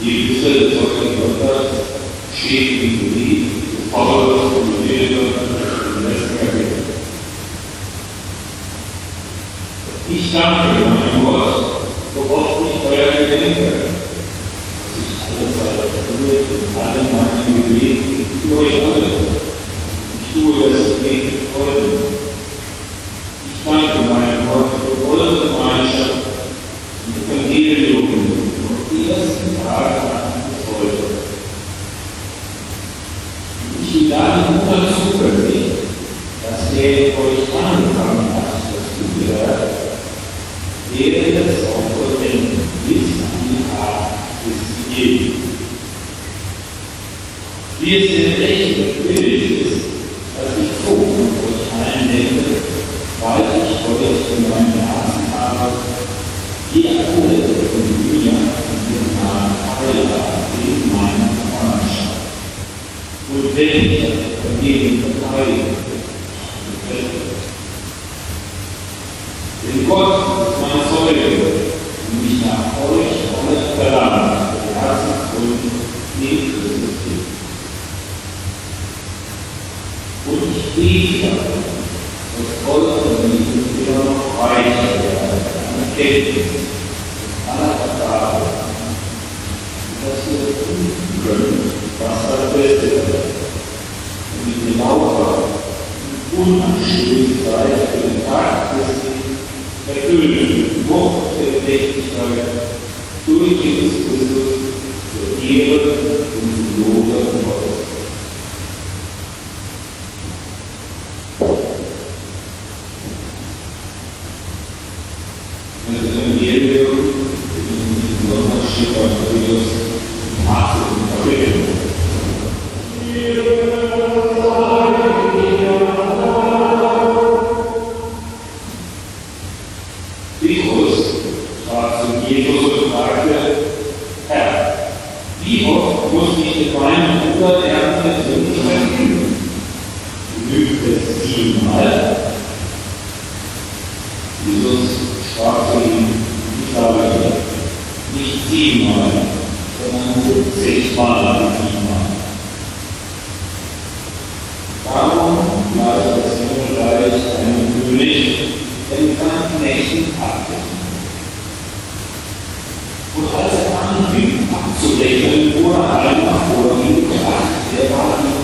Die Liste des heutigen Wörters steht im Lied des Paulus und Lehrer im letzten Kapitel. Ich danke meinem Gott, so oft ich euer gedenke, dass ich alle Zeit erfülle in allen meinen Gebeten für euch alle. Ich tue das Gebet mit Freuden. Ich danke meinem Gott für eure Gemeinschaft und Evangelium und die ersten Tage bis heute. Ich dann nur zuversichtlich, dass der euch angefangen hat, das Gute hört, werde es auch vollenden bis an die Art des Lebens. Wie es denn echt und billig ist, dass ich so an euch allen denke, weil ich euch in meinem Herzen habe, die alle von mir und ihrem Namen heiraten in meiner Freundschaft. Und wenn ich von jedem verteidige, denn Gott ist mein Zeuge und mich nach euch alle verlangt, der Herzensgrund in Christus gibt. Und ich bete darum, dass eure Liebe immer noch reicher werden an Kenntnis und aller Erfahrung, und dass ihr prüfen könnt, was das Beste ist, und wie genauer seid für den Tag Christi, erfüllen Wucht der Gerechtigkeit durch Jesus Christus zur Ehre Es siebenmal? Jesus sprach zu ihm, ich sage nicht siebenmal, sondern siebzigmal siebenmal. Darum war das Himmelreich einem König, mit seinen Knechten abging. Und als er anfing abzurechnen, wurde einer vor ihm gebracht, der war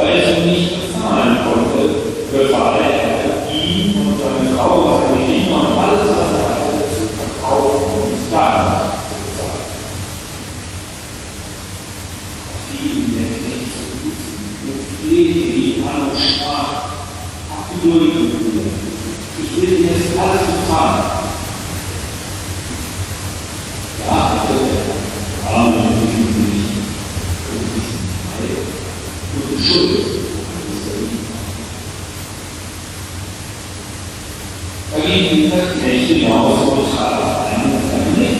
Weil sie nicht bezahlen konnte, befahl er ihm und seine Frau, seine Kinder und alles, was er hatte, zu verkaufen und Sklaven zu bezahlen. Fielen der Knecht zu Füßen und flehte ihn an und sprach, hab Geduld mit mir, ich will dir jetzt alles bezahlen. Da hatte der arme König und diesen Heil und Schuld. Da ging dieser Knecht hinaus und traf einen seiner Mitknechte, der war ihm 100 Euro schuld. Und er packte und würgte ihn und sprach, zahle dazu Schuld. Und sprach, hab Geduld mit mir. Ich will es bezahlen. Er wollte aber nicht,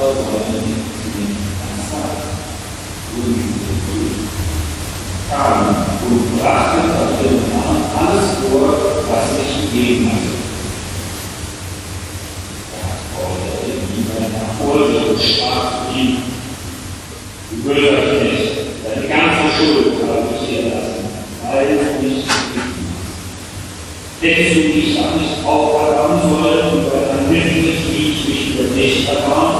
ihm, du habe ich auch nicht aufverdauen sollen und bei deinem wie ich mich über dich vertraut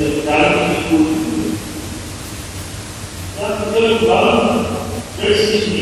Thank you.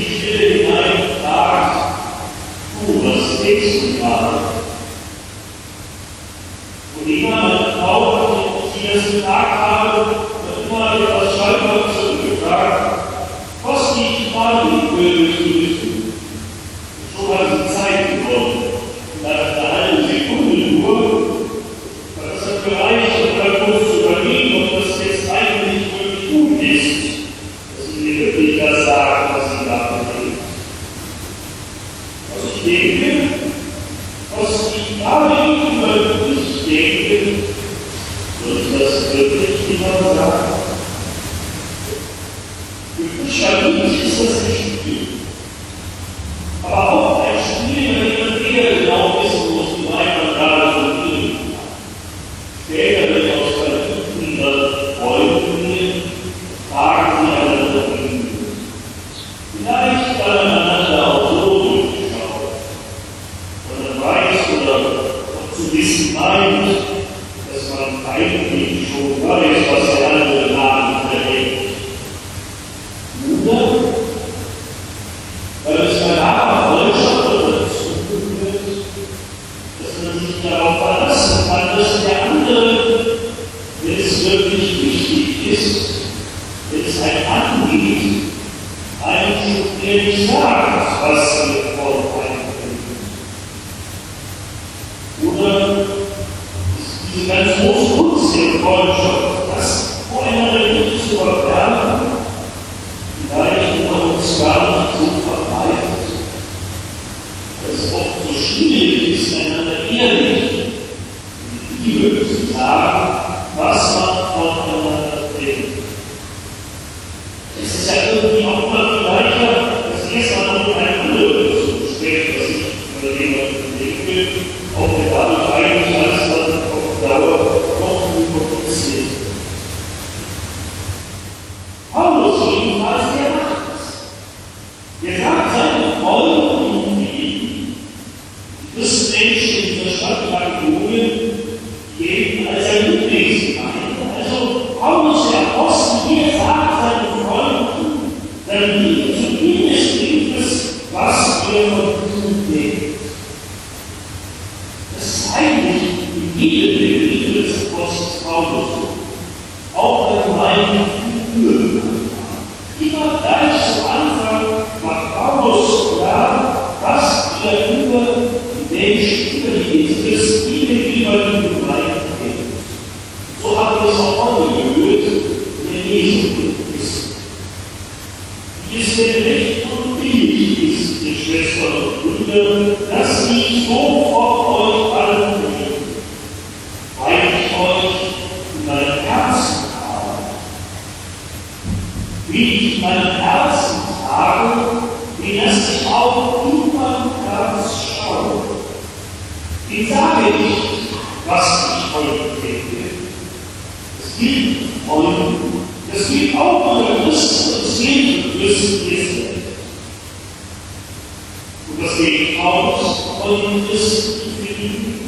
zu wissen meint, dass man eigentlich schon weiß, เราต้องถือในที่สุด because they are us on this.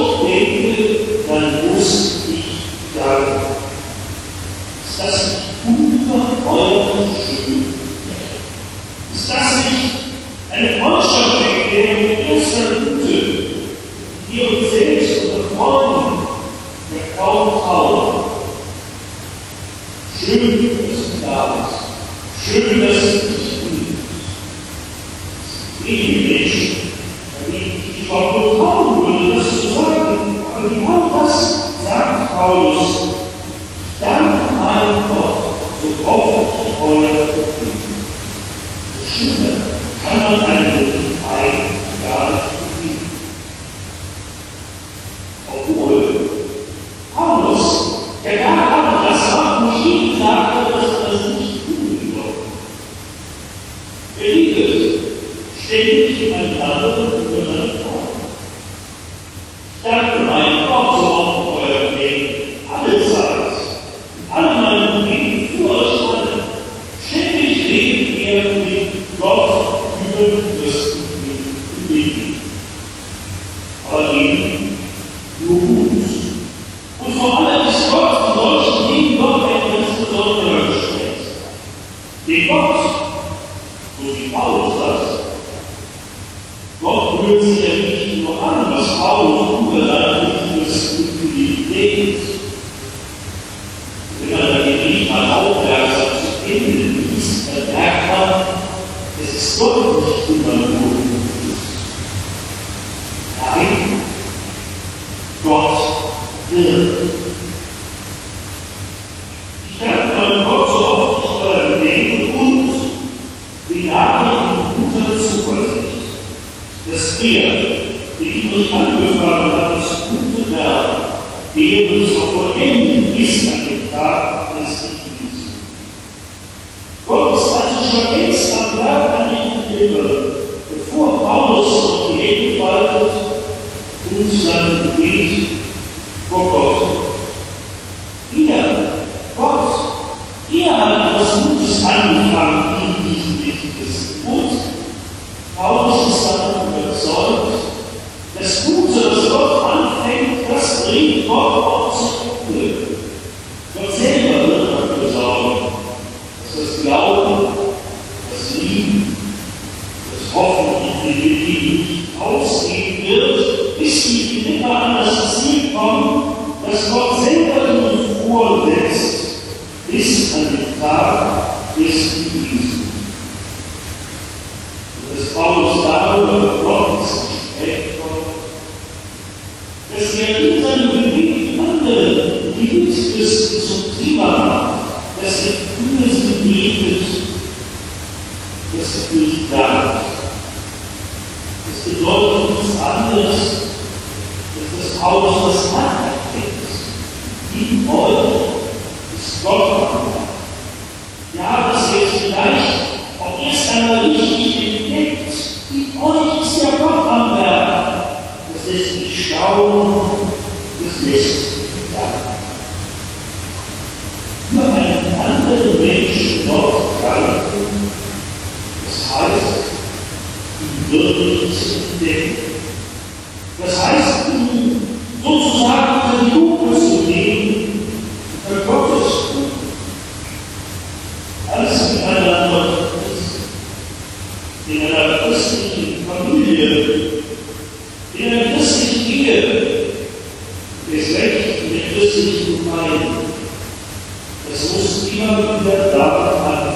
days of the farming that called Paul. Shoot us, guys. el valor Rührt sich ja nicht nur an, was Paulus umgeleitet ist für die Lebens. Wenn man dann den Brief mal aufmerksam zu Ende liest, dann merkt man, es ist Gott nicht immer nur gut. Nein, Gott will. Ich danke meinem Gott so oft ich euer Leben und die Nachricht in guter Zuversicht dass er, die ich euch angefangen hat, das gute Werk, der uns zur Vollendung ist an dem Tag des Krieges. Gott ist also schon längst am Werk an den Himmel, bevor Paulus noch die Hände faltet und sein Gebet vor Gott. Ihr, Gott, ihr habt etwas Gutes angefangen in diesem wichtigen Gebot. Paulus ist davon überzeugt, das Gute, das Gott anfängt, das bringt Gott auch zu Ende. Gott selber wird dafür sorgen, dass das Glauben, das Lieben, das Hoffen und die Liebe nicht ausgehen wird, bis die Philipper an das Ziel kommen, das Gott selber ihnen vorsetzt, bis an den Tag des Krieges dass Paulus darüber Gottes Gespräch kommt, dass er in seinem Gebet andere Liebeschristen zum Thema macht, dass er für sie betet, dass er für sie dankt. Das bedeutet anderes, dass das Paulus was nacherkennt. In euch ist Gott Werk. Ja, dass er vielleicht auch erst einmal richtig entdeckt. In euch ist ja Gott am Werk. Das lässt mich staunen, das mich danken. Nur einen anderen Menschen Gott danken, das heißt, zu entdecken. Das heißt, ihn sozusagen unter die Lupe zu nehmen, für Gottes Tun. Alles miteinander in einer christlichen Familie, in einer christlichen Ehe, ist recht in der christlichen Gemeinde. Das muss immer wieder damit anfangen.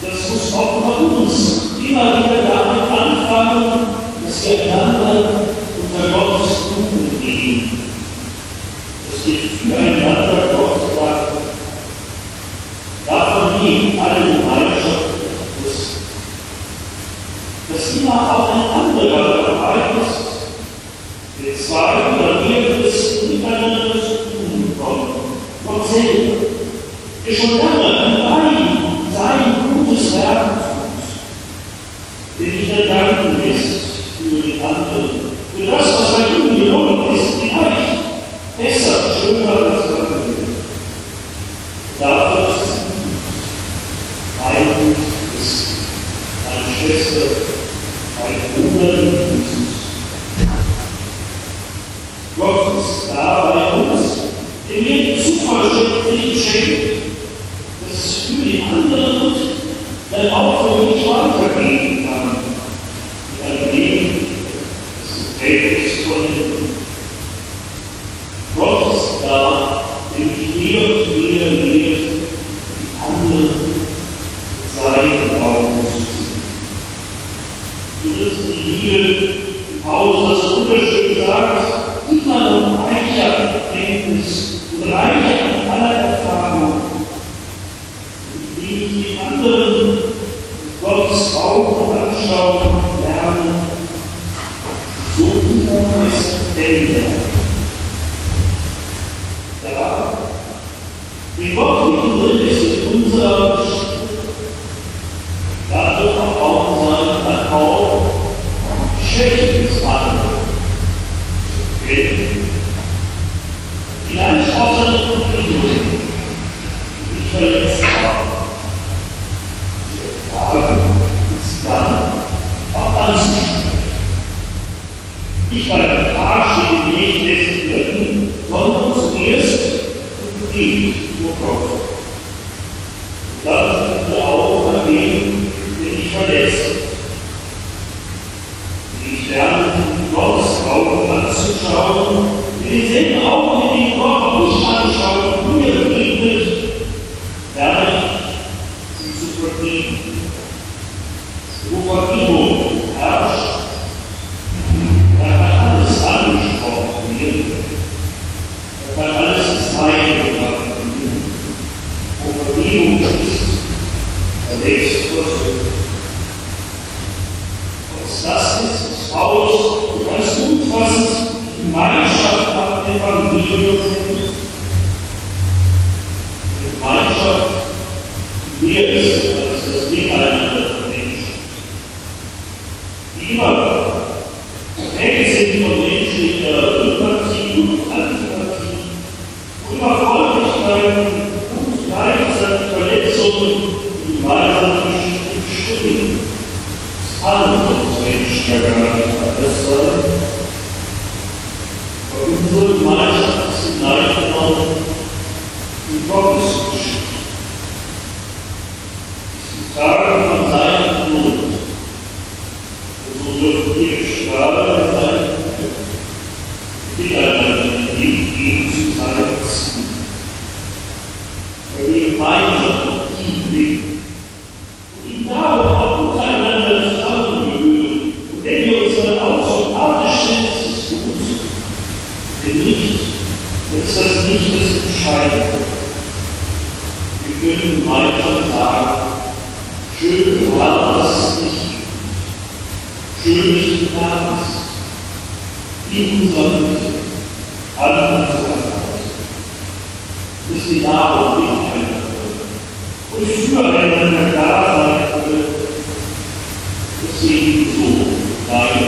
Das muss auch bei uns immer wieder damit anfangen, dass wir einander unter Gottes Tugend gehen. Dass wir füreinander Gott danken. Davon liegt alle Gemeinschaft Christus. Dass immer auch ein anderer dabei ist, der zwei oder mehr Christen miteinander zu tun kommen. Gott selber, der schon lange dabei sein gutes Werk der nicht erdanken ist für die anderen, für das, was bei ihm gelungen ist, vielleicht besser, schöner als mir. Dafür mein ist meine Schwester, mein Bruder in Jesus. Gott ist da uns, der mir die Zuversicht schenkt, dass es für die anderen dann auch für us Deus. zahlreichen Stimmen Zahlungsmenschen der verbessern und unsere meistens gleich auch die Gottesgeschichte. Sie sagen von seinem Blut, und so dürfen wir Strahle sein, miteinander lieb ihm zu verletzen, weil Für mich ist das nicht das Entscheidende. Wir können weiter sagen, schön war das nicht, schön nicht war es, in unserer Mitte, an unserer Seite. Ist die Nahrung nicht miteinander und füreinander klar sein würde, deswegen so sein.